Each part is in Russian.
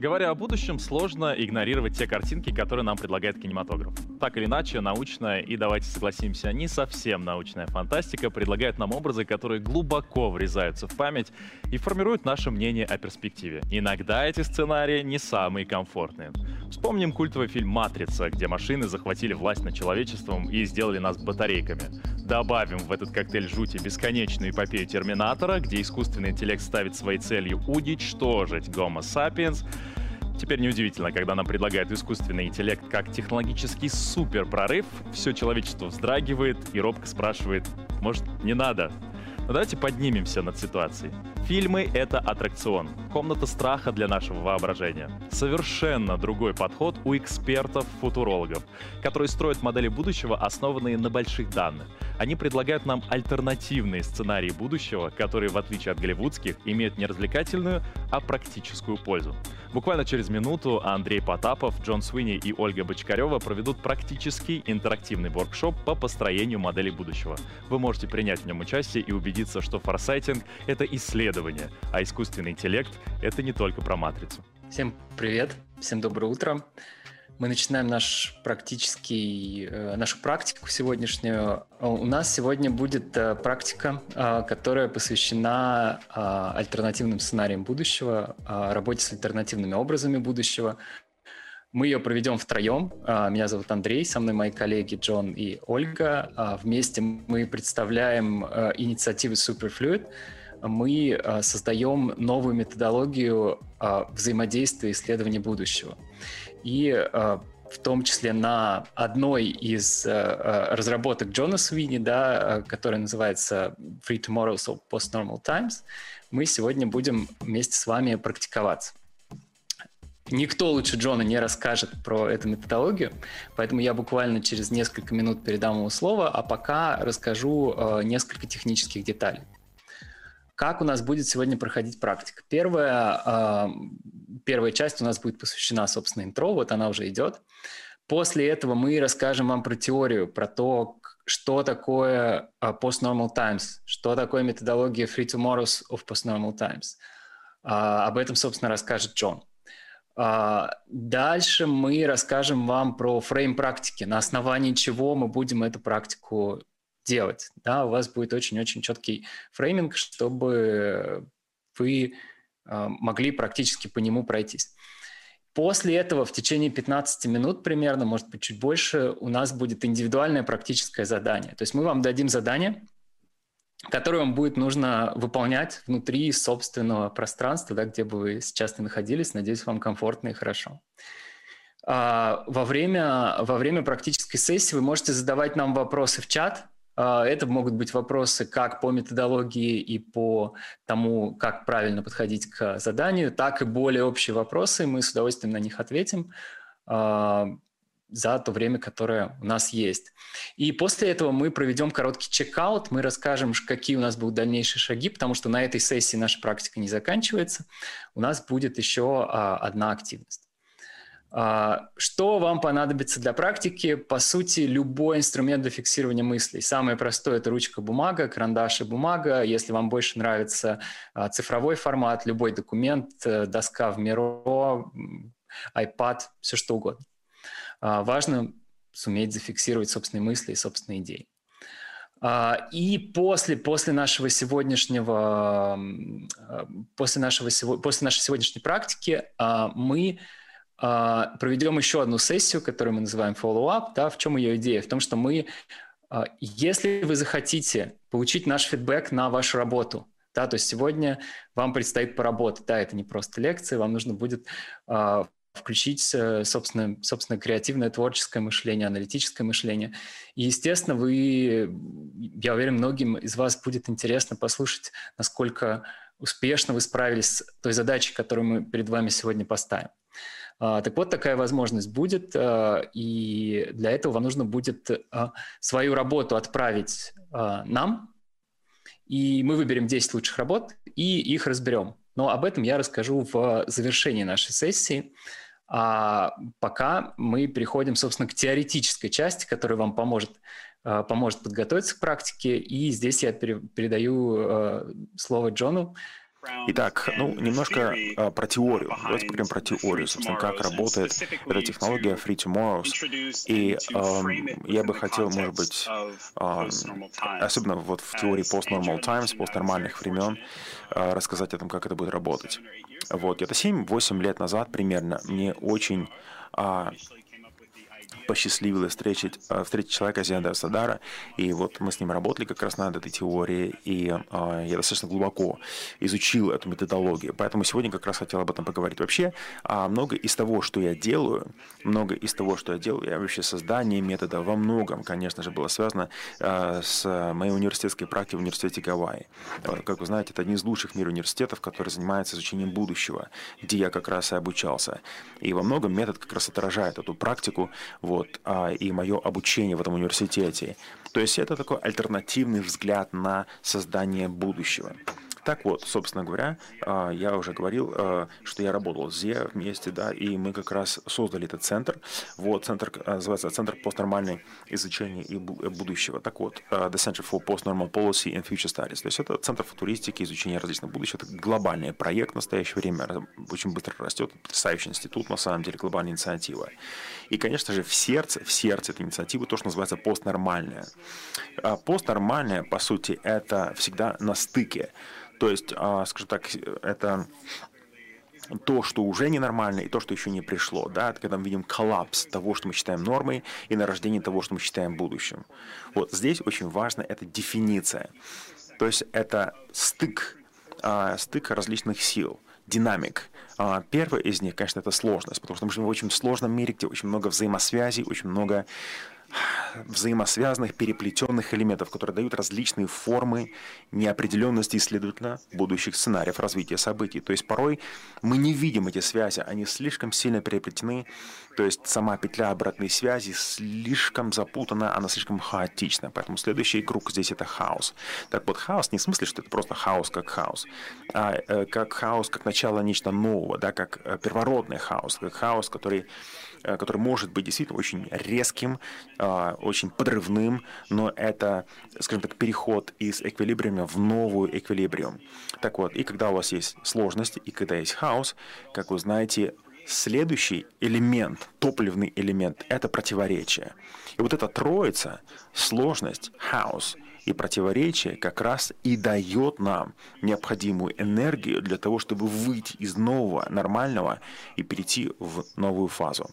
Говоря о будущем, сложно игнорировать те картинки, которые нам предлагает кинематограф. Так или иначе, научная и, давайте согласимся, не совсем научная фантастика предлагает нам образы, которые глубоко врезаются в память и формируют наше мнение о перспективе. Иногда эти сценарии не самые комфортные. Вспомним культовый фильм «Матрица», где машины захватили власть над человечеством и сделали нас батарейками. Добавим в этот коктейль жути бесконечную эпопею Терминатора, где искусственный интеллект ставит своей целью уничтожить Homo sapiens — Теперь неудивительно, когда нам предлагают искусственный интеллект как технологический суперпрорыв, все человечество вздрагивает и робко спрашивает, может, не надо? Но давайте поднимемся над ситуацией. Фильмы — это аттракцион, комната страха для нашего воображения. Совершенно другой подход у экспертов-футурологов, которые строят модели будущего, основанные на больших данных. Они предлагают нам альтернативные сценарии будущего, которые, в отличие от голливудских, имеют не развлекательную, а практическую пользу. Буквально через минуту Андрей Потапов, Джон Суини и Ольга Бочкарева проведут практический интерактивный воркшоп по построению модели будущего. Вы можете принять в нем участие и убедиться, что форсайтинг — это исследование, а искусственный интеллект — это не только про матрицу. Всем привет, всем доброе утро. Мы начинаем наш практический, э, нашу практику сегодняшнюю. У нас сегодня будет э, практика, э, которая посвящена альтернативным сценариям будущего, работе с альтернативными образами будущего. Мы ее проведем втроем. Меня зовут Андрей, со мной мои коллеги Джон и Ольга. Вместе мы представляем инициативу Superfluid. Мы создаем новую методологию взаимодействия и исследования будущего и э, в том числе на одной из э, э, разработок Джона Свини, да, которая называется Free Tomorrows of Post-Normal Times, мы сегодня будем вместе с вами практиковаться. Никто лучше Джона не расскажет про эту методологию, поэтому я буквально через несколько минут передам ему слово, а пока расскажу э, несколько технических деталей. Как у нас будет сегодня проходить практика? Первая, э, первая часть у нас будет посвящена, собственно, интро, вот она уже идет. После этого мы расскажем вам про теорию, про то, что такое uh, Post-Normal Times, что такое методология Free Tomorrows of Post-Normal Times. Uh, об этом, собственно, расскажет Джон. Uh, дальше мы расскажем вам про фрейм практики, на основании чего мы будем эту практику делать. Да, у вас будет очень-очень четкий фрейминг, чтобы вы э, могли практически по нему пройтись. После этого в течение 15 минут примерно, может быть, чуть больше, у нас будет индивидуальное практическое задание. То есть мы вам дадим задание, которое вам будет нужно выполнять внутри собственного пространства, да, где бы вы сейчас не находились. Надеюсь, вам комфортно и хорошо. А, во время, во время практической сессии вы можете задавать нам вопросы в чат, а, это могут быть вопросы как по методологии и по тому, как правильно подходить к заданию, так и более общие вопросы. Мы с удовольствием на них ответим а, за то время, которое у нас есть. И после этого мы проведем короткий чекаут, мы расскажем, какие у нас будут дальнейшие шаги, потому что на этой сессии наша практика не заканчивается. У нас будет еще а, одна активность. А, что вам понадобится для практики? По сути, любой инструмент для фиксирования мыслей. Самое простое – это ручка, бумага, карандаш и бумага. Если вам больше нравится а, цифровой формат, любой документ, э, доска в Miro, iPad, все что угодно. А, важно суметь зафиксировать собственные мысли и собственные идеи. И после, после нашего сегодняшнего, после, нашего, после нашей сегодняшней практики мы а, проведем еще одну сессию, которую мы называем follow-up. Да, в чем ее идея? В том, что мы, а, если вы захотите получить наш фидбэк на вашу работу, да, то есть сегодня вам предстоит поработать, да, это не просто лекция, вам нужно будет включить, собственно, собственно, креативное, творческое мышление, аналитическое мышление. И, естественно, вы, я уверен, многим из вас будет интересно послушать, насколько успешно вы справились с той задачей, которую мы перед вами сегодня поставим. А, так вот, такая возможность будет, а, и для этого вам нужно будет а, свою работу отправить нам, и мы выберем 10 лучших работ и их разберем. Но об этом я расскажу в завершении нашей сессии. А пока мы переходим, собственно, к теоретической части, которая вам поможет, э, поможет подготовиться к практике. И здесь я передаю э, слово Джону, Итак, ну, немножко а, про теорию. Давайте поговорим про теорию, собственно, как работает эта технология Free Tomorrows. И э, я бы хотел, может быть, э, особенно вот в теории Post-Normal Times, постнормальных времен, э, рассказать о том, как это будет работать. Вот, это 7-8 лет назад примерно мне очень э, посчастливилось встретить, э, встретить человека Зиада Садара, и вот мы с ним работали как раз над этой теорией, и э, я достаточно глубоко изучил эту методологию, поэтому сегодня как раз хотел об этом поговорить. Вообще, э, много из того, что я делаю, много из того, что я делаю, я вообще создание метода во многом, конечно же, было связано э, с моей университетской практикой в университете Гавайи. Как вы знаете, это один из лучших в мире университетов, который занимается изучением будущего, где я как раз и обучался. И во многом метод как раз отражает эту практику, вот, вот, а, и мое обучение в этом университете. То есть это такой альтернативный взгляд на создание будущего. Так вот, собственно говоря, а, я уже говорил, а, что я работал с ЗЕ вместе, да, и мы как раз создали этот центр. Вот, центр а, называется Центр постнормальной изучения и будущего. Так вот, The Center for Postnormal Policy and Future Studies. То есть это центр футуристики, изучения различных будущих. Это глобальный проект в настоящее время, очень быстро растет, потрясающий институт, на самом деле, глобальная инициатива. И, конечно же, в сердце, в сердце этой инициативы то, что называется постнормальное. Постнормальное, по сути, это всегда на стыке то есть, а, скажем так, это то, что уже ненормально, и то, что еще не пришло. Да? Когда мы видим коллапс того, что мы считаем нормой, и нарождение того, что мы считаем будущим. Вот здесь очень важна эта дефиниция. То есть это стык, а, стык различных сил, динамик. А, первый из них, конечно, это сложность, потому что мы живем в очень сложном мире, где очень много взаимосвязей, очень много взаимосвязанных, переплетенных элементов, которые дают различные формы неопределенности и, следовательно, будущих сценариев развития событий. То есть порой мы не видим эти связи, они слишком сильно переплетены, то есть сама петля обратной связи слишком запутана, она слишком хаотична. Поэтому следующий круг здесь это хаос. Так вот, хаос не в смысле, что это просто хаос как хаос, а э, как хаос, как начало нечто нового, да, как э, первородный хаос, как хаос, который который может быть действительно очень резким, а, очень подрывным, но это, скажем так, переход из эквилибриума в новую эквилибриум. Так вот, и когда у вас есть сложности, и когда есть хаос, как вы знаете, Следующий элемент, топливный элемент, это противоречие. И вот эта троица, сложность, хаос и противоречие как раз и дает нам необходимую энергию для того, чтобы выйти из нового, нормального и перейти в новую фазу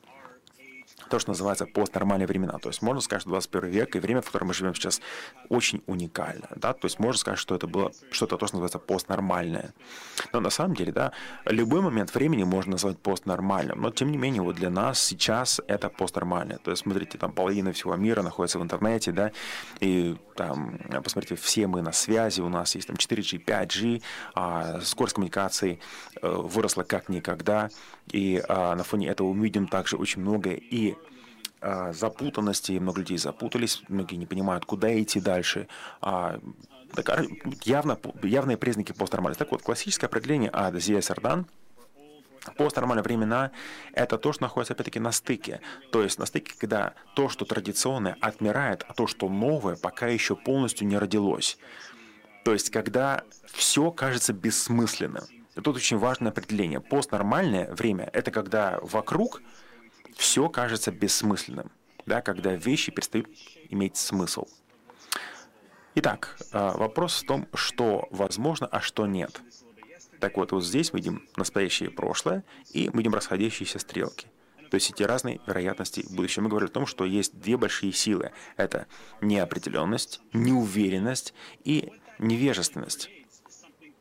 то, что называется постнормальные времена. То есть можно сказать, что 21 век и время, в котором мы живем сейчас, очень уникально. Да? То есть можно сказать, что это было что-то, то, что называется постнормальное. Но на самом деле, да, любой момент времени можно назвать постнормальным. Но тем не менее, вот для нас сейчас это постнормальное. То есть, смотрите, там половина всего мира находится в интернете, да, и там, посмотрите, все мы на связи, у нас есть там 4G, 5G, а скорость коммуникации э, выросла как никогда, и а, на фоне этого мы видим также очень много и а, запутанности, много людей запутались, многие не понимают, куда идти дальше. А, так, явно, явные признаки постнормальности. Так вот, классическое определение ада Зия Сардан Постнормальные времена – это то, что находится, опять-таки, на стыке. То есть на стыке, когда то, что традиционное, отмирает, а то, что новое, пока еще полностью не родилось. То есть когда все кажется бессмысленным. И тут очень важное определение. Постнормальное время – это когда вокруг все кажется бессмысленным, да, когда вещи перестают иметь смысл. Итак, а, вопрос в том, что возможно, а что нет. Так вот, вот здесь мы видим настоящее прошлое и мы видим расходящиеся стрелки. То есть эти разные вероятности будущего. Мы говорим о том, что есть две большие силы. Это неопределенность, неуверенность и невежественность.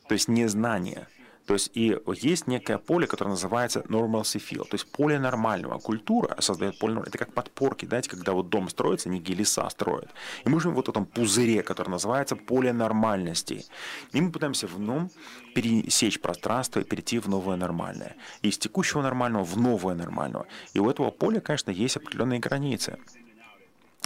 То есть незнание. То есть и есть некое поле, которое называется normalcy field, то есть поле нормального. Культура создает поле нормального. Это как подпорки, знаете, когда вот дом строится, не леса строят. И мы живем вот в этом пузыре, который называется поле нормальности. И мы пытаемся в нем пересечь пространство и перейти в новое нормальное. Из текущего нормального в новое нормального. И у этого поля, конечно, есть определенные границы.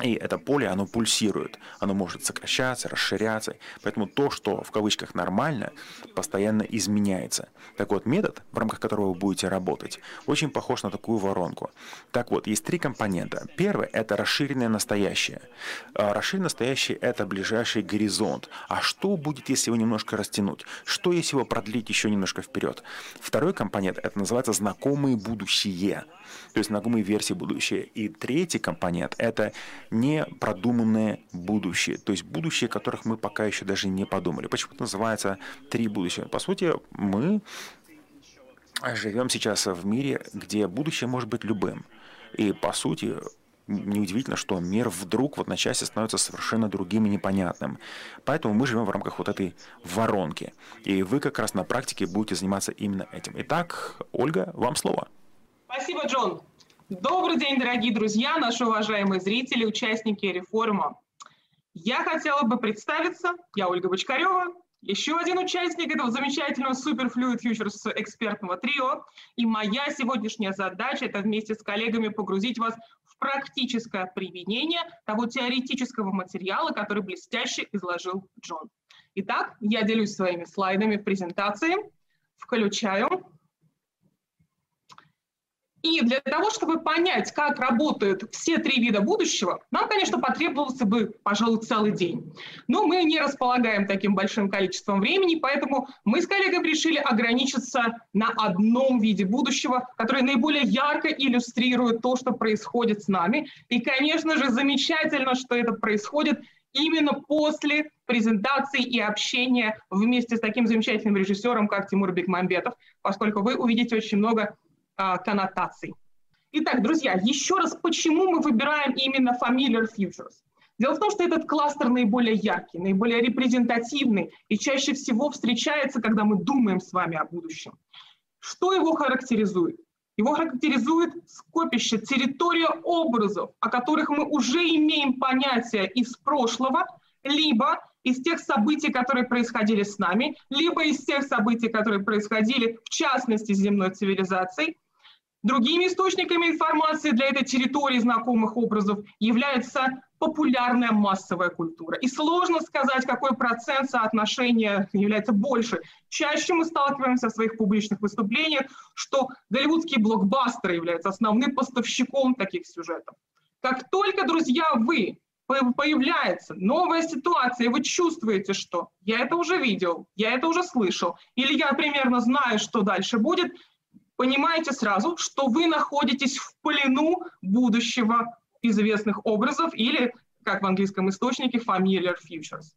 И это поле, оно пульсирует, оно может сокращаться, расширяться. Поэтому то, что в кавычках нормально, постоянно изменяется. Так вот, метод, в рамках которого вы будете работать, очень похож на такую воронку. Так вот, есть три компонента. Первый – это расширенное настоящее. А расширенное настоящее – это ближайший горизонт. А что будет, если его немножко растянуть? Что, если его продлить еще немножко вперед? Второй компонент – это называется знакомые будущее то есть знакомые версии будущее. И третий компонент – это непродуманное будущее, то есть будущее, о которых мы пока еще даже не подумали. Почему это называется три будущего? По сути, мы живем сейчас в мире, где будущее может быть любым. И, по сути, неудивительно, что мир вдруг в одночасье становится совершенно другим и непонятным. Поэтому мы живем в рамках вот этой воронки. И вы как раз на практике будете заниматься именно этим. Итак, Ольга, вам слово. Спасибо, Джон. Добрый день, дорогие друзья, наши уважаемые зрители, участники реформа. Я хотела бы представиться. Я Ольга Бочкарева, еще один участник этого замечательного Superfluid Futures экспертного трио. И моя сегодняшняя задача – это вместе с коллегами погрузить вас в практическое применение того теоретического материала, который блестяще изложил Джон. Итак, я делюсь своими слайдами в презентации. Включаю. И для того, чтобы понять, как работают все три вида будущего, нам, конечно, потребовался бы, пожалуй, целый день. Но мы не располагаем таким большим количеством времени, поэтому мы с коллегами решили ограничиться на одном виде будущего, который наиболее ярко иллюстрирует то, что происходит с нами. И, конечно же, замечательно, что это происходит именно после презентации и общения вместе с таким замечательным режиссером, как Тимур Бекмамбетов, поскольку вы увидите очень много а, коннотаций. Итак, друзья, еще раз, почему мы выбираем именно Familiar Futures? Дело в том, что этот кластер наиболее яркий, наиболее репрезентативный и чаще всего встречается, когда мы думаем с вами о будущем. Что его характеризует? Его характеризует скопище, территория образов, о которых мы уже имеем понятие из прошлого, либо из тех событий, которые происходили с нами, либо из тех событий, которые происходили в частности с земной цивилизацией, Другими источниками информации для этой территории знакомых образов является популярная массовая культура. И сложно сказать, какой процент соотношения является больше. Чаще мы сталкиваемся в своих публичных выступлениях, что голливудские блокбастеры являются основным поставщиком таких сюжетов. Как только, друзья, вы появляется новая ситуация, и вы чувствуете, что я это уже видел, я это уже слышал, или я примерно знаю, что дальше будет, понимаете сразу, что вы находитесь в плену будущего известных образов или, как в английском источнике, familiar futures.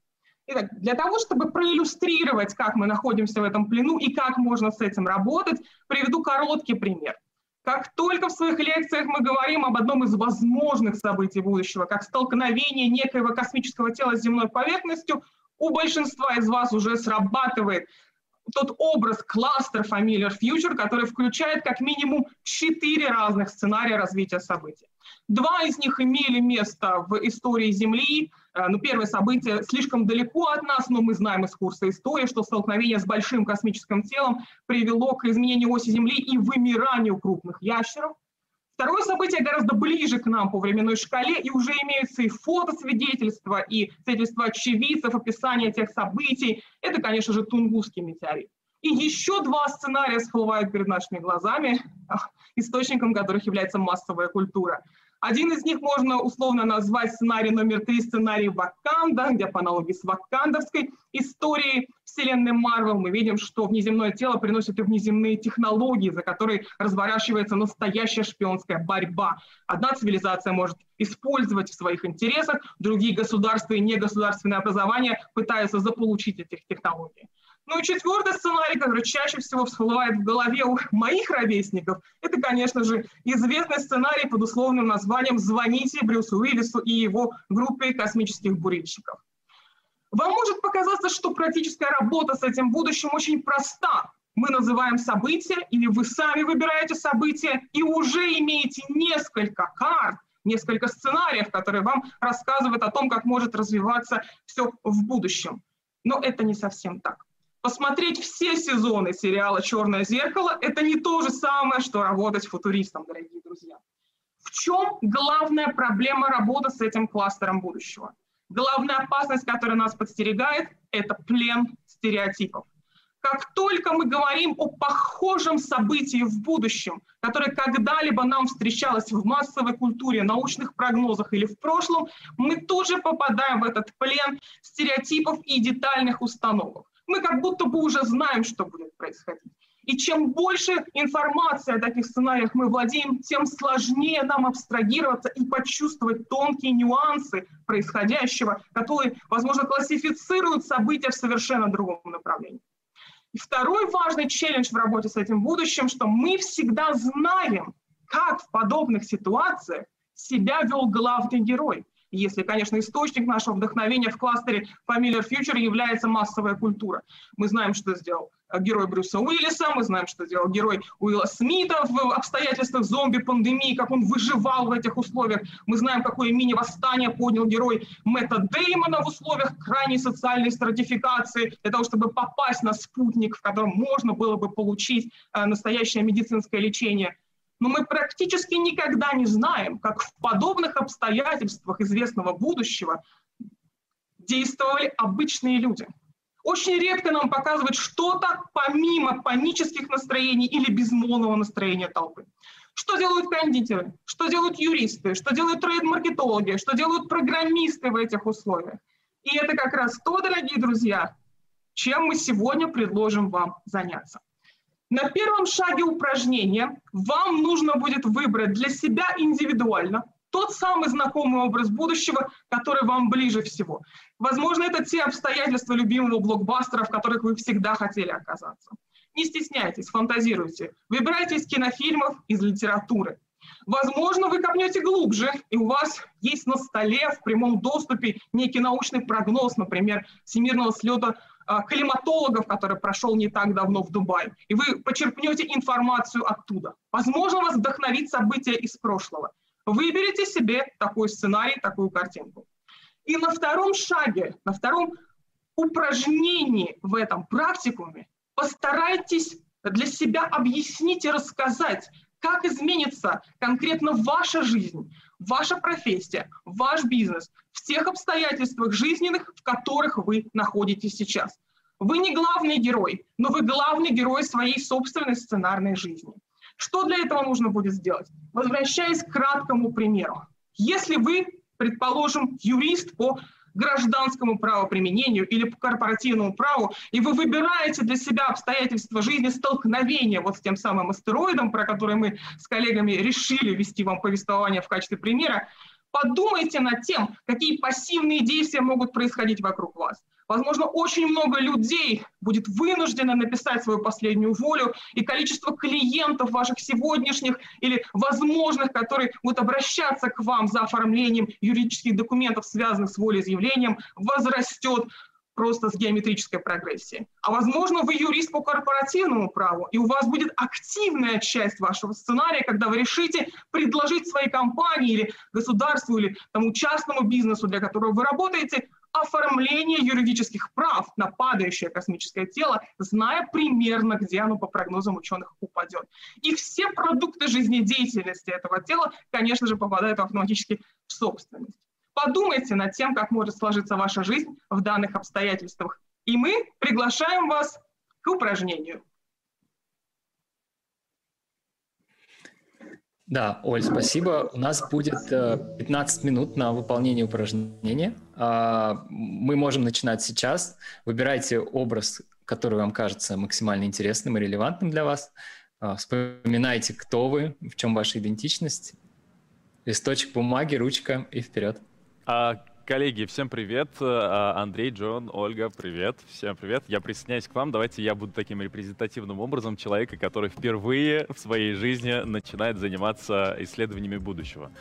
Итак, для того, чтобы проиллюстрировать, как мы находимся в этом плену и как можно с этим работать, приведу короткий пример. Как только в своих лекциях мы говорим об одном из возможных событий будущего, как столкновение некоего космического тела с земной поверхностью, у большинства из вас уже срабатывает тот образ кластер Familiar Future, который включает как минимум четыре разных сценария развития событий. Два из них имели место в истории Земли. Э, ну, первое событие слишком далеко от нас, но мы знаем из курса истории, что столкновение с большим космическим телом привело к изменению оси Земли и вымиранию крупных ящеров. Второе событие гораздо ближе к нам по временной шкале, и уже имеются и фотосвидетельства, и свидетельства очевидцев, описание этих событий. Это, конечно же, Тунгусский метеорит. И еще два сценария всплывают перед нашими глазами, источником которых является массовая культура. Один из них можно условно назвать сценарий номер три, сценарий Ваканда, где по аналогии с вакандовской историей вселенной Марвел мы видим, что внеземное тело приносит и внеземные технологии, за которые разворачивается настоящая шпионская борьба. Одна цивилизация может использовать в своих интересах, другие государства и негосударственные образования пытаются заполучить этих технологий. Ну и четвертый сценарий, который чаще всего всплывает в голове у моих ровесников, это, конечно же, известный сценарий под условным названием «Звоните Брюсу Уиллису и его группе космических бурильщиков». Вам может показаться, что практическая работа с этим будущим очень проста. Мы называем события, или вы сами выбираете события, и уже имеете несколько карт, несколько сценариев, которые вам рассказывают о том, как может развиваться все в будущем. Но это не совсем так. Посмотреть все сезоны сериала «Черное зеркало» — это не то же самое, что работать футуристом, дорогие друзья. В чем главная проблема работы с этим кластером будущего? Главная опасность, которая нас подстерегает, это плен стереотипов. Как только мы говорим о похожем событии в будущем, которое когда-либо нам встречалось в массовой культуре, научных прогнозах или в прошлом, мы тут же попадаем в этот плен стереотипов и детальных установок. Мы как будто бы уже знаем, что будет происходить. И чем больше информации о таких сценариях мы владеем, тем сложнее нам абстрагироваться и почувствовать тонкие нюансы происходящего, которые, возможно, классифицируют события в совершенно другом направлении. И второй важный челлендж в работе с этим будущим, что мы всегда знаем, как в подобных ситуациях себя вел главный герой если, конечно, источник нашего вдохновения в кластере Familiar Future является массовая культура. Мы знаем, что сделал э, герой Брюса Уиллиса, мы знаем, что сделал герой Уилла Смита в обстоятельствах зомби-пандемии, как он выживал в этих условиях. Мы знаем, какое мини-восстание поднял герой Мэтта Деймона в условиях крайней социальной стратификации, для того, чтобы попасть на спутник, в котором можно было бы получить э, настоящее медицинское лечение но мы практически никогда не знаем, как в подобных обстоятельствах известного будущего действовали обычные люди. Очень редко нам показывают что-то помимо панических настроений или безмолвного настроения толпы. Что делают кондитеры, что делают юристы, что делают трейд-маркетологи, что делают программисты в этих условиях. И это как раз то, дорогие друзья, чем мы сегодня предложим вам заняться. На первом шаге упражнения вам нужно будет выбрать для себя индивидуально тот самый знакомый образ будущего, который вам ближе всего. Возможно, это те обстоятельства любимого блокбастера, в которых вы всегда хотели оказаться. Не стесняйтесь, фантазируйте. Выбирайте из кинофильмов, из литературы. Возможно, вы копнете глубже, и у вас есть на столе в прямом доступе некий научный прогноз, например, всемирного слета климатологов, который прошел не так давно в Дубае, и вы почерпнете информацию оттуда. Возможно, вас вдохновит события из прошлого. Выберите себе такой сценарий, такую картинку. И на втором шаге, на втором упражнении в этом практикуме постарайтесь для себя объяснить и рассказать, как изменится конкретно ваша жизнь, ваша профессия, ваш бизнес в тех обстоятельствах жизненных, в которых вы находитесь сейчас. Вы не главный герой, но вы главный герой своей собственной сценарной жизни. Что для этого нужно будет сделать? Возвращаясь к краткому примеру. Если вы, предположим, юрист по гражданскому правоприменению или по корпоративному праву, и вы выбираете для себя обстоятельства жизни столкновения вот с тем самым астероидом, про который мы с коллегами решили вести вам повествование в качестве примера, подумайте над тем, какие пассивные действия могут происходить вокруг вас. Возможно, очень много людей будет вынуждено написать свою последнюю волю, и количество клиентов ваших сегодняшних или возможных, которые будут обращаться к вам за оформлением юридических документов, связанных с волеизъявлением, возрастет просто с геометрической прогрессией. А возможно, вы юрист по корпоративному праву, и у вас будет активная часть вашего сценария, когда вы решите предложить своей компании или государству, или тому частному бизнесу, для которого вы работаете, оформление юридических прав на падающее космическое тело, зная примерно, где оно по прогнозам ученых упадет. И все продукты жизнедеятельности этого тела, конечно же, попадают автоматически в собственность. Подумайте над тем, как может сложиться ваша жизнь в данных обстоятельствах. И мы приглашаем вас к упражнению. Да, Оль, спасибо. У нас будет 15 э, минут на выполнение упражнения. А, мы можем начинать сейчас. Выбирайте образ, который вам кажется максимально интересным и релевантным для вас. А, вспоминайте, кто вы, в чем ваша идентичность. Листочек бумаги, ручка и вперед. А, коллеги, всем привет. А, Андрей, Джон, Ольга, привет. Всем привет. Я присоединяюсь к вам. Давайте я буду таким репрезентативным образом человека, который впервые в своей жизни начинает заниматься исследованиями будущего.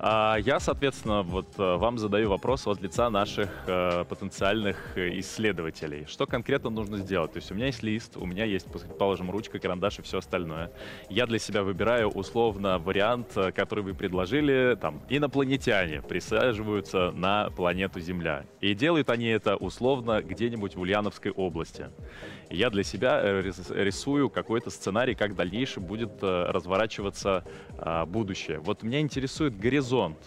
А, я, соответственно, вот э, вам задаю вопрос от лица наших э, потенциальных исследователей. Что конкретно нужно сделать? То есть у меня есть лист, у меня есть, предположим, ручка, карандаш и все остальное. Я для себя выбираю условно вариант, э, который вы предложили, там, инопланетяне присаживаются на на планету Земля. И делают они это условно где-нибудь в Ульяновской области. И я для себя э, рисую какой-то сценарий, как дальнейшее будет э, разворачиваться а, будущее. Вот меня интересует горизонт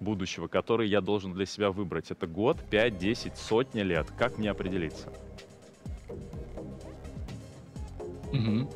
будущего, который я должен для себя выбрать. Это год, 5, 10, сотни лет. Как мне определиться? Угу.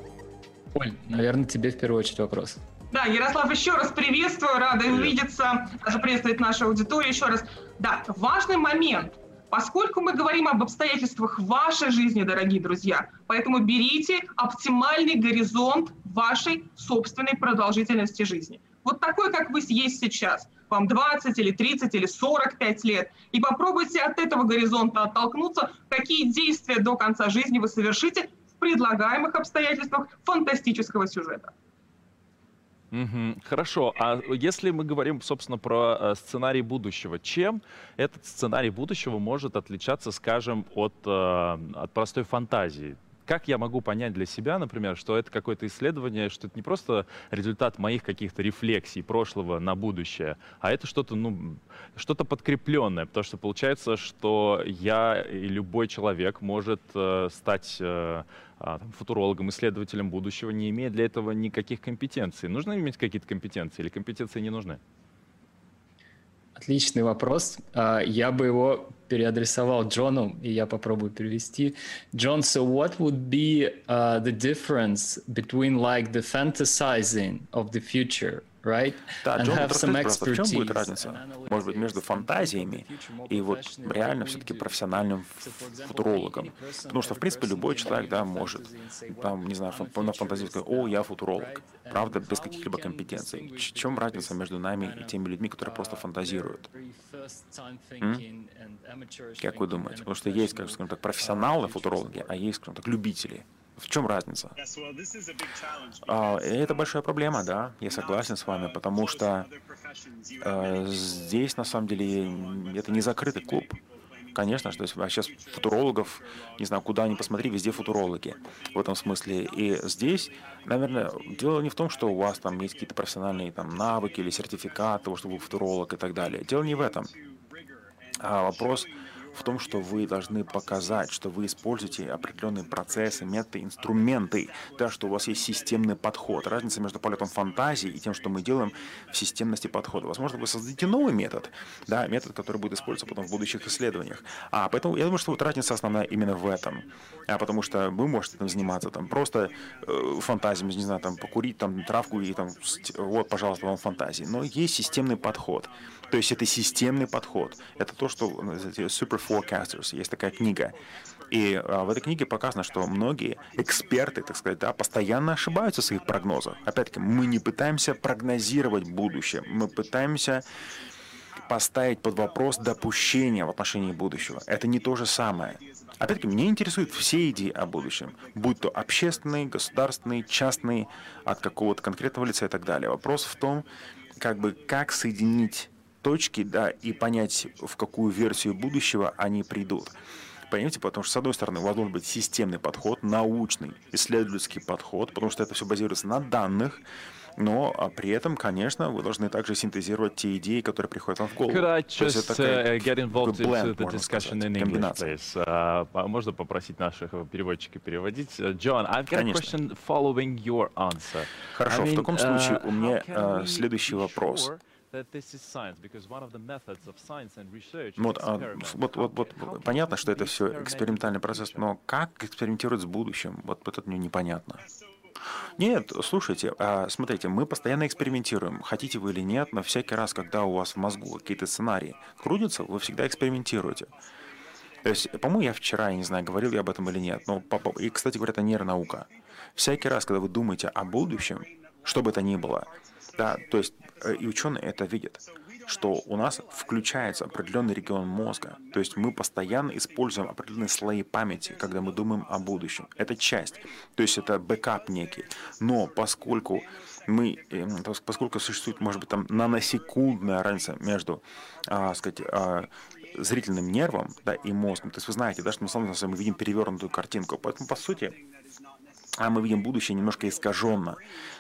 Оль, наверное, тебе в первую очередь вопрос. Да, Ярослав, еще раз приветствую, рада увидеться, даже приветствовать нашу аудиторию еще раз. Да, важный момент, поскольку мы говорим об обстоятельствах вашей жизни, дорогие друзья, поэтому берите оптимальный горизонт вашей собственной продолжительности жизни. Вот такой, как вы есть сейчас, вам 20 или 30 или 45 лет, и попробуйте от этого горизонта оттолкнуться, какие действия до конца жизни вы совершите в предлагаемых обстоятельствах фантастического сюжета. Угу, хорошо. А если мы говорим, собственно, про э, сценарий будущего, чем этот сценарий будущего может отличаться, скажем, от, э, от простой фантазии? Как я могу понять для себя, например, что это какое-то исследование, что это не просто результат моих каких-то рефлексий прошлого на будущее, а это что-то, ну, что-то подкрепленное, потому что получается, что я и любой человек может э, стать э, а, футурологом, исследователем будущего, не имея для этого никаких компетенций. Нужно иметь какие-то компетенции или компетенции не нужны? Отличный вопрос. А, я бы его переадресовал Джону, и я попробую перевести. John, so what would be uh, the difference between like the fantasizing of the future right? Да, Джон просто, в чем будет разница, может быть, между фантазиями и вот реально все-таки профессиональным футурологом. Потому что, в принципе, любой человек, да, может, там, не знаю, на фантазии сказать, о, я футуролог, правда, без каких-либо компетенций. В чем разница между нами и теми людьми, которые просто фантазируют? М? Как вы думаете? Потому что есть, как скажем так, профессионалы футурологи, а есть, скажем так, любители. В чем разница? А, это большая проблема, да, я согласен с вами, потому что э, здесь на самом деле это не закрытый клуб. Конечно, что есть, а сейчас футурологов, не знаю, куда ни посмотри, везде футурологи в этом смысле. И здесь, наверное, дело не в том, что у вас там есть какие-то профессиональные там навыки или сертификат того, что вы футуролог и так далее. Дело не в этом. А вопрос в том, что вы должны показать, что вы используете определенные процессы, методы, инструменты, да, что у вас есть системный подход. Разница между полетом фантазии и тем, что мы делаем в системности подхода. Возможно, вы создадите новый метод, да, метод, который будет использоваться потом в будущих исследованиях. А поэтому я думаю, что вот разница основная именно в этом. А потому что вы можете там заниматься там просто э, фантазиями, не знаю, там покурить там травку и там вот, пожалуйста, вам фантазии. Но есть системный подход. То есть это системный подход. Это то, что Super Forecasters, есть такая книга. И а, в этой книге показано, что многие эксперты, так сказать, да, постоянно ошибаются в своих прогнозах. Опять-таки, мы не пытаемся прогнозировать будущее, мы пытаемся поставить под вопрос допущение в отношении будущего. Это не то же самое. Опять-таки, меня интересуют все идеи о будущем, будь то общественные, государственные, частные, от какого-то конкретного лица и так далее. Вопрос в том, как бы, как соединить точки, да, и понять, в какую версию будущего они придут. Понимаете, потому что, с одной стороны, у вас должен быть системный подход, научный, исследовательский подход, потому что это все базируется на данных, но а при этом, конечно, вы должны также синтезировать те идеи, которые приходят вам в голову. Could I just uh, get involved blend, into the discussion in English, please? Uh, можно попросить наших переводчиков переводить? John, I've got конечно. a question following your answer. Хорошо, I mean, в таком случае uh, у меня uh, следующий вопрос. Sure вот, а, вот, вот, вот, понятно, что это все экспериментальный процесс, но как экспериментировать с будущим? Вот это мне непонятно. Нет, слушайте, а, смотрите, мы постоянно экспериментируем, хотите вы или нет, но всякий раз, когда у вас в мозгу какие-то сценарии крутятся, вы всегда экспериментируете. То есть, по-моему, я вчера, я не знаю, говорил я об этом или нет, но, и, кстати говоря, это нейронаука. Всякий раз, когда вы думаете о будущем, что бы это ни было, да, то есть э, и ученые это видят, что у нас включается определенный регион мозга. То есть мы постоянно используем определенные слои памяти, когда мы думаем о будущем. Это часть, то есть это бэкап некий. Но поскольку мы, эм, поскольку существует, может быть, там наносекундная разница между, а, сказать, а, зрительным нервом да, и мозгом. То есть вы знаете, да, что на самом мы видим перевернутую картинку. Поэтому, по сути, а мы видим будущее немножко искаженно.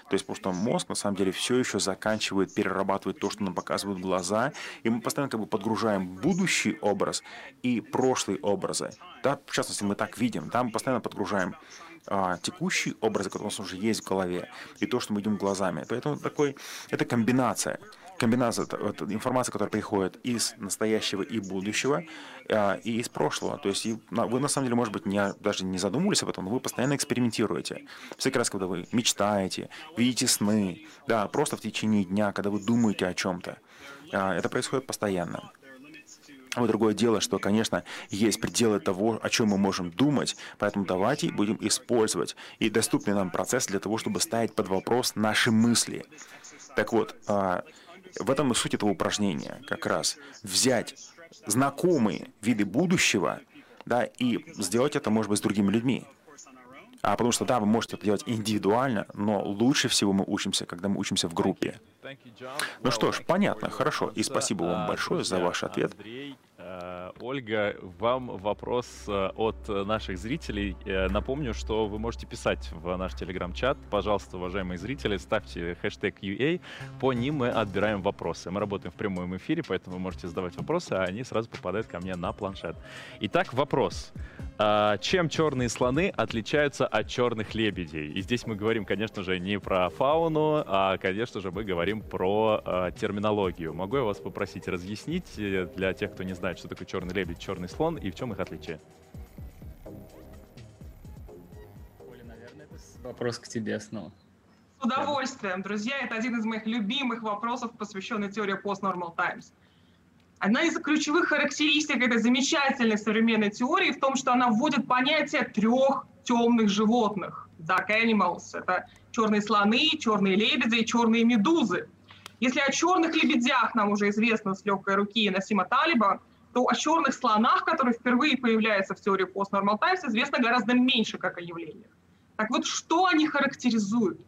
То есть просто мозг на самом деле все еще заканчивает перерабатывать то, что нам показывают глаза, и мы постоянно как бы подгружаем будущий образ и прошлые образы. Да, в частности, мы так видим, да, мы постоянно подгружаем а, текущие образы, которые у нас уже есть в голове, и то, что мы видим глазами. Поэтому такой, это комбинация комбинация вот, информации, которая приходит из настоящего и будущего, э, и из прошлого. То есть и, вы на самом деле, может быть, не, даже не задумывались об этом, но вы постоянно экспериментируете. Всякий раз, когда вы мечтаете, видите сны, да, просто в течение дня, когда вы думаете о чем-то, э, это происходит постоянно. Вот другое дело, что, конечно, есть пределы того, о чем мы можем думать, поэтому давайте будем использовать и доступный нам процесс для того, чтобы ставить под вопрос наши мысли. Так вот, а, в этом и суть этого упражнения, как раз взять знакомые виды будущего, да, и сделать это, может быть, с другими людьми. А потому что, да, вы можете это делать индивидуально, но лучше всего мы учимся, когда мы учимся в группе. Ну что ж, понятно, хорошо. И спасибо вам большое за ваш ответ. Э, Ольга, вам вопрос э, от наших зрителей. Э, напомню, что вы можете писать в наш телеграм-чат. Пожалуйста, уважаемые зрители, ставьте хэштег UA. По ним мы отбираем вопросы. Мы работаем в прямом эфире, поэтому вы можете задавать вопросы, а они сразу попадают ко мне на планшет. Итак, вопрос. Чем черные слоны отличаются от черных лебедей? И здесь мы говорим, конечно же, не про фауну, а, конечно же, мы говорим про терминологию. Могу я вас попросить разъяснить для тех, кто не знает, что такое черный лебедь, черный слон и в чем их отличие. Оля, наверное, это вопрос к тебе снова. С удовольствием, друзья. Это один из моих любимых вопросов, посвященный теории Post-Normal Times. Одна из ключевых характеристик этой замечательной современной теории в том, что она вводит понятие трех темных животных. Dark animals — это черные слоны, черные лебеди и черные медузы. Если о черных лебедях нам уже известно с легкой руки Насима Талиба, то о черных слонах, которые впервые появляются в теории Post-Normal Times, известно гораздо меньше как о явлениях. Так вот, что они характеризуют?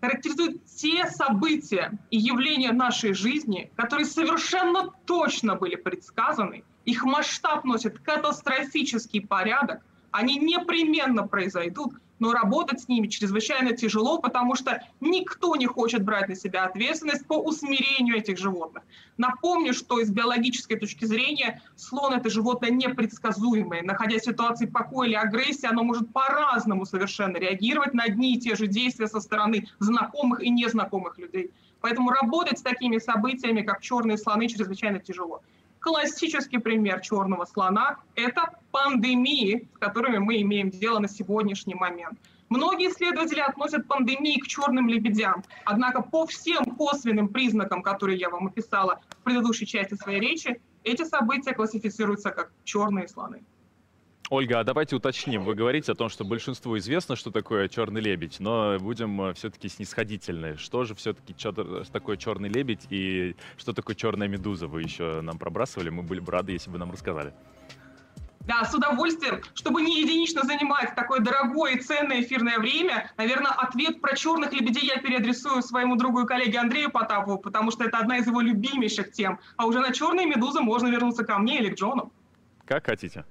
Характеризуют те события и явления нашей жизни, которые совершенно точно были предсказаны, их масштаб носит катастрофический порядок, они непременно произойдут, но работать с ними чрезвычайно тяжело, потому что никто не хочет брать на себя ответственность по усмирению этих животных. Напомню, что из биологической точки зрения слон – это животное непредсказуемое. Находясь в ситуации покоя или агрессии, оно может по-разному совершенно реагировать на одни и те же действия со стороны знакомых и незнакомых людей. Поэтому работать с такими событиями, как черные слоны, чрезвычайно тяжело. Классический пример черного слона – это пандемии, с которыми мы имеем дело на сегодняшний момент. Многие исследователи относят пандемии к черным лебедям. Однако по всем косвенным признакам, которые я вам описала в предыдущей части своей речи, эти события классифицируются как черные слоны. Ольга, а давайте уточним. Вы говорите о том, что большинству известно, что такое черный лебедь, но будем э, все-таки снисходительны. Что же все-таки такое черный лебедь и что такое черная медуза? Вы еще нам пробрасывали, мы были бы рады, если бы нам рассказали. Да, с удовольствием. Чтобы не единично занимать такое дорогое и ценное эфирное время, наверное, ответ про черных лебедей я переадресую своему другу и коллеге Андрею Потапову, потому что это одна из его любимейших тем. А уже на черные медузы можно вернуться ко мне или к Джону. Как хотите.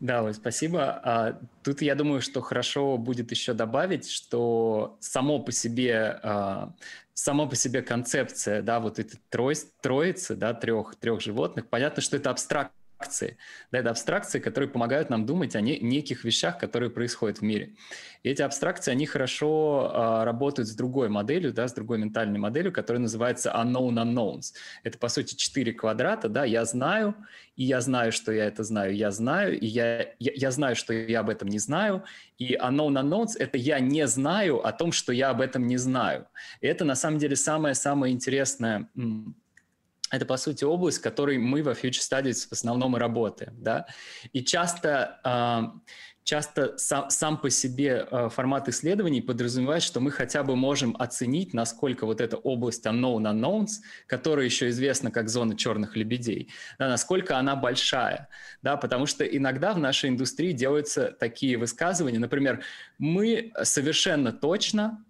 Да, Ой, спасибо. А, тут я думаю, что хорошо будет еще добавить, что само по себе, а, само по себе концепция, да, вот этой троицы, да, трех, трех животных, понятно, что это абстракт абстракции. Да, это абстракции, которые помогают нам думать о не, неких вещах, которые происходят в мире. И эти абстракции, они хорошо а, работают с другой моделью, да, с другой ментальной моделью, которая называется unknown unknowns. Это, по сути, четыре квадрата, да, я знаю, и я знаю, что я это знаю, я знаю, и я, я, я знаю, что я об этом не знаю, и unknown unknowns — это я не знаю о том, что я об этом не знаю. И это, на самом деле, самое-самое интересное это, по сути, область, в которой мы во Future Studies в основном и работаем. Да? И часто, а, часто сам, сам по себе а, формат исследований подразумевает, что мы хотя бы можем оценить, насколько вот эта область unknown unknowns, которая еще известна как зона черных лебедей, да, насколько она большая. Да? Потому что иногда в нашей индустрии делаются такие высказывания. Например, мы совершенно точно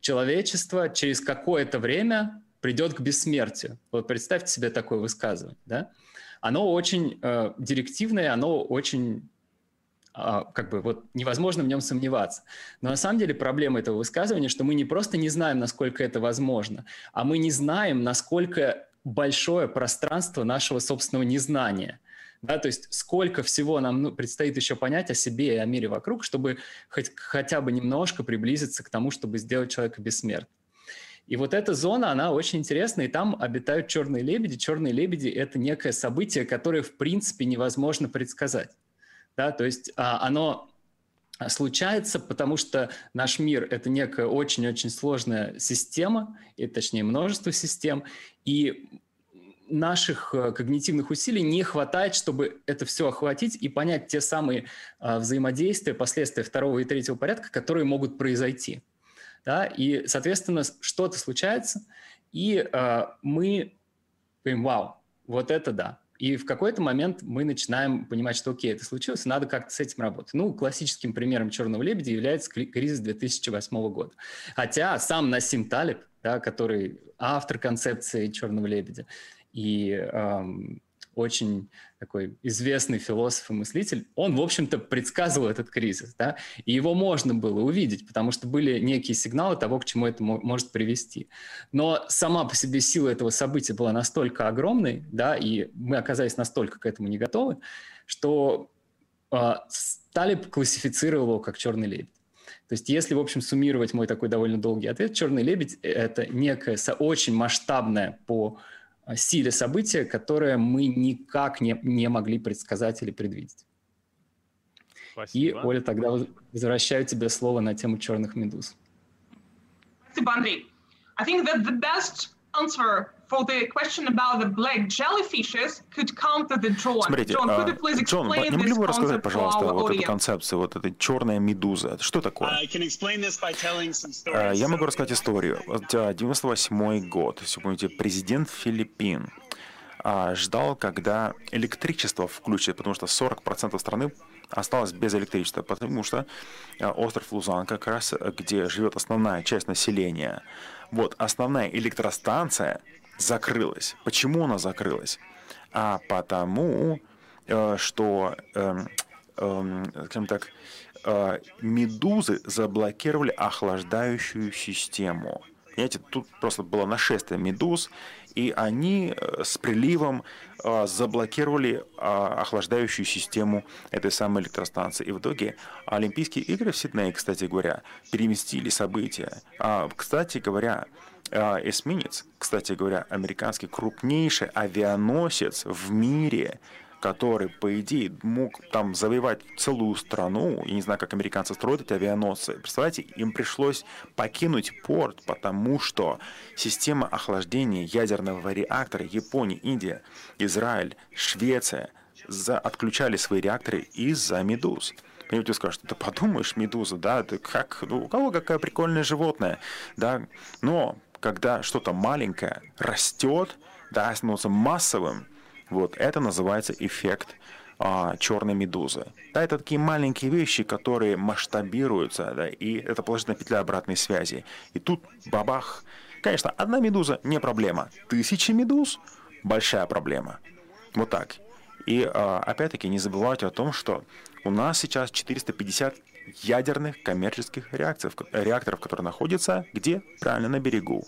человечество через какое-то время придет к бессмертию. Вот представьте себе такое высказывание. Да? Оно очень э, директивное, оно очень а, как бы вот невозможно в нем сомневаться. Но на самом деле проблема этого высказывания, что мы не просто не знаем, насколько это возможно, а мы не знаем, насколько большое пространство нашего собственного незнания. Да, то есть сколько всего нам ну, предстоит еще понять о себе и о мире вокруг, чтобы хоть, хотя бы немножко приблизиться к тому, чтобы сделать человека бессмертным. И вот эта зона, она очень интересная, и там обитают черные лебеди. Черные лебеди – это некое событие, которое, в принципе, невозможно предсказать. Да? То есть а, оно случается, потому что наш мир — это некая очень-очень сложная система, и, точнее, множество систем, и наших э, когнитивных усилий не хватает, чтобы это все охватить и понять те самые а, взаимодействия, последствия второго и третьего порядка, которые могут произойти. Да? И, соответственно, что-то случается, и а, мы говорим, вау, вот это да. И в какой-то момент мы начинаем понимать, что окей, это случилось, надо как-то с этим работать. Ну, классическим примером «Черного лебедя» является кризис 2008 года. Хотя сам Насим Талиб, да, который автор концепции «Черного лебедя», и эм, очень такой известный философ и мыслитель, он, в общем-то, предсказывал этот кризис, да, и его можно было увидеть, потому что были некие сигналы того, к чему это может привести. Но сама по себе сила этого события была настолько огромной, да, и мы оказались настолько к этому не готовы, что э, Талиб классифицировал его как черный лебедь. То есть если, в общем, суммировать мой такой довольно долгий ответ, черный лебедь – это некое очень масштабное по силе события, которое мы никак не, не могли предсказать или предвидеть. Спасибо. И, Оля, тогда возвращаю тебе слово на тему черных медуз. Спасибо, Андрей. I think that the best answer for the question about the black jellyfishes could come to the John. Смотрите, John, Джон, не могли бы вы рассказать, пожалуйста, вот эту концепцию, вот эта черная медуза? Что такое? Я могу рассказать историю. Вот 98 год, если помните, президент Филиппин ждал, когда электричество включат, потому что 40% страны осталось без электричества, потому что остров Лузан, как раз где живет основная часть населения, вот основная электростанция закрылась. Почему она закрылась? А потому, э, что, эм, эм, скажем так, э, медузы заблокировали охлаждающую систему. Понимаете, тут просто было нашествие медуз, и они э, с приливом заблокировали охлаждающую систему этой самой электростанции. И в итоге Олимпийские игры в Сиднее, кстати говоря, переместили события. А, кстати говоря, а, эсминец, кстати говоря, американский крупнейший авианосец в мире, который, по идее, мог там завоевать целую страну. Я не знаю, как американцы строят эти авианосцы. Представляете, им пришлось покинуть порт, потому что система охлаждения ядерного реактора Япония, Индия, Израиль, Швеция за, отключали свои реакторы из-за медуз. Понимаете, скажут, да подумаешь, медуза, да, ты как, ну, у кого какое прикольное животное, да, но когда что-то маленькое растет, да, становится массовым, вот это называется эффект а, черной медузы. Да, это такие маленькие вещи, которые масштабируются, да, и это положительная петля обратной связи. И тут бабах. Конечно, одна медуза не проблема. Тысячи медуз – большая проблема. Вот так. И а, опять-таки не забывайте о том, что у нас сейчас 450 ядерных коммерческих реакторов, реакторов, которые находятся где? Правильно, на берегу.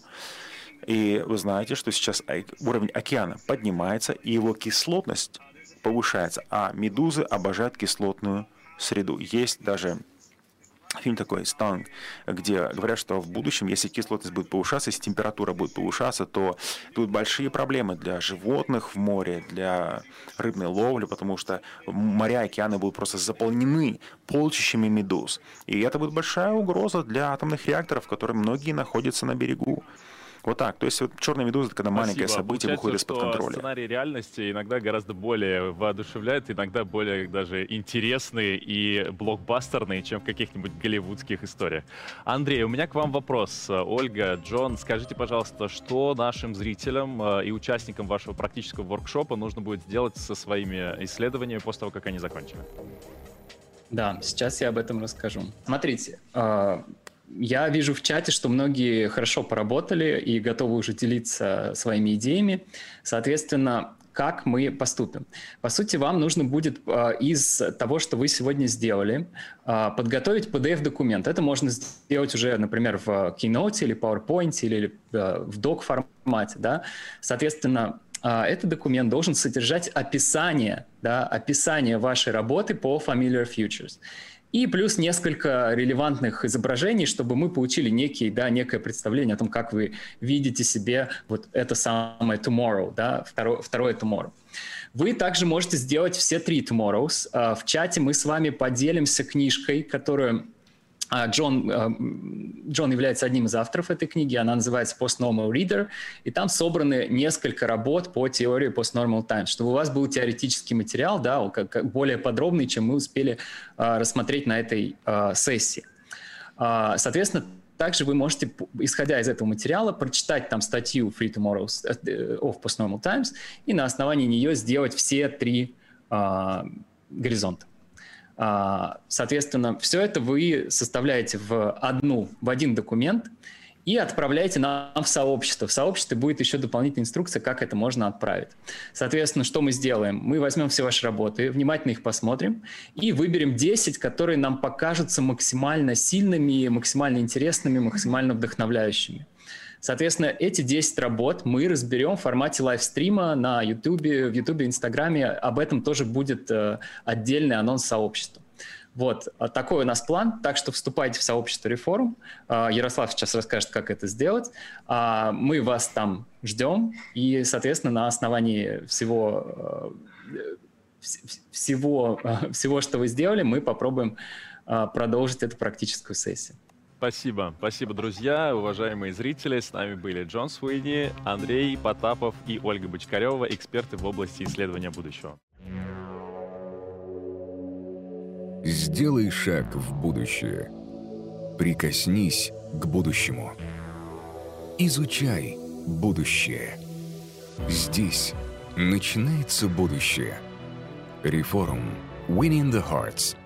И вы знаете, что сейчас уровень океана поднимается, и его кислотность повышается, а медузы обожают кислотную среду. Есть даже фильм такой «Станг», где говорят, что в будущем, если кислотность будет повышаться, если температура будет повышаться, то тут большие проблемы для животных в море, для рыбной ловли, потому что моря и океаны будут просто заполнены полчищами медуз. И это будет большая угроза для атомных реакторов, которые многие находятся на берегу. Вот так. То есть вот черная медуза это когда Спасибо. маленькое событие выходит из-под контроля. Сценарий реальности иногда гораздо более воодушевляет, иногда более даже интересные и блокбастерные, чем в каких-нибудь голливудских историях. Андрей, у меня к вам вопрос. Ольга, Джон, скажите, пожалуйста, что нашим зрителям э, и участникам вашего практического воркшопа нужно будет сделать со своими исследованиями после того, как они закончили? Да, сейчас я об этом расскажу. Смотрите, э, я вижу в чате, что многие хорошо поработали и готовы уже делиться своими идеями. Соответственно, как мы поступим. По сути, вам нужно будет э, из того, что вы сегодня сделали, э, подготовить PDF-документ. Это можно сделать уже, например, в Keynote или PowerPoint или э, в doc формате. Да? Соответственно, этот документ должен содержать описание, да, описание вашей работы по Familiar Futures и плюс несколько релевантных изображений, чтобы мы получили некий, да, некое представление о том, как вы видите себе вот это самое tomorrow, да, второе, второе tomorrow. Вы также можете сделать все три tomorrows. А, в чате мы с вами поделимся книжкой, которую Джон, а, Джон является одним из авторов этой книги, она называется Post-Normal Reader, и там собраны несколько работ по теории Post-Normal Times, чтобы у вас был теоретический материал, да, более подробный, чем мы успели а, рассмотреть на этой сессии. Соответственно, также вы можете, исходя из этого материала, прочитать там статью Free Tomorrows э, of Post-Normal Times и на основании нее сделать все три горизонта. А, соответственно, все это вы составляете в одну, в один документ и отправляете нам в сообщество. В сообществе будет еще дополнительная инструкция, как это можно отправить. Соответственно, что мы сделаем? Мы возьмем все ваши работы, внимательно их посмотрим и выберем 10, которые нам покажутся максимально сильными, максимально интересными, максимально вдохновляющими. Соответственно, эти 10 работ мы разберем в формате лайвстрима на YouTube, в YouTube, Инстаграме. Об этом тоже будет э, отдельный анонс сообщества. Вот, а такой у нас план, так что вступайте в сообщество Реформ. А, Ярослав сейчас расскажет, как это сделать. А, мы вас там ждем, и, соответственно, на основании всего, э, всего, всего что вы сделали, мы попробуем продолжить эту практическую сессию. Спасибо. Спасибо, друзья, уважаемые зрители. С нами были Джон Суини, Андрей Потапов и Ольга Бочкарева, эксперты в области исследования будущего. Сделай шаг в будущее. Прикоснись к будущему. Изучай будущее. Здесь начинается будущее. Реформ. Winning the Hearts.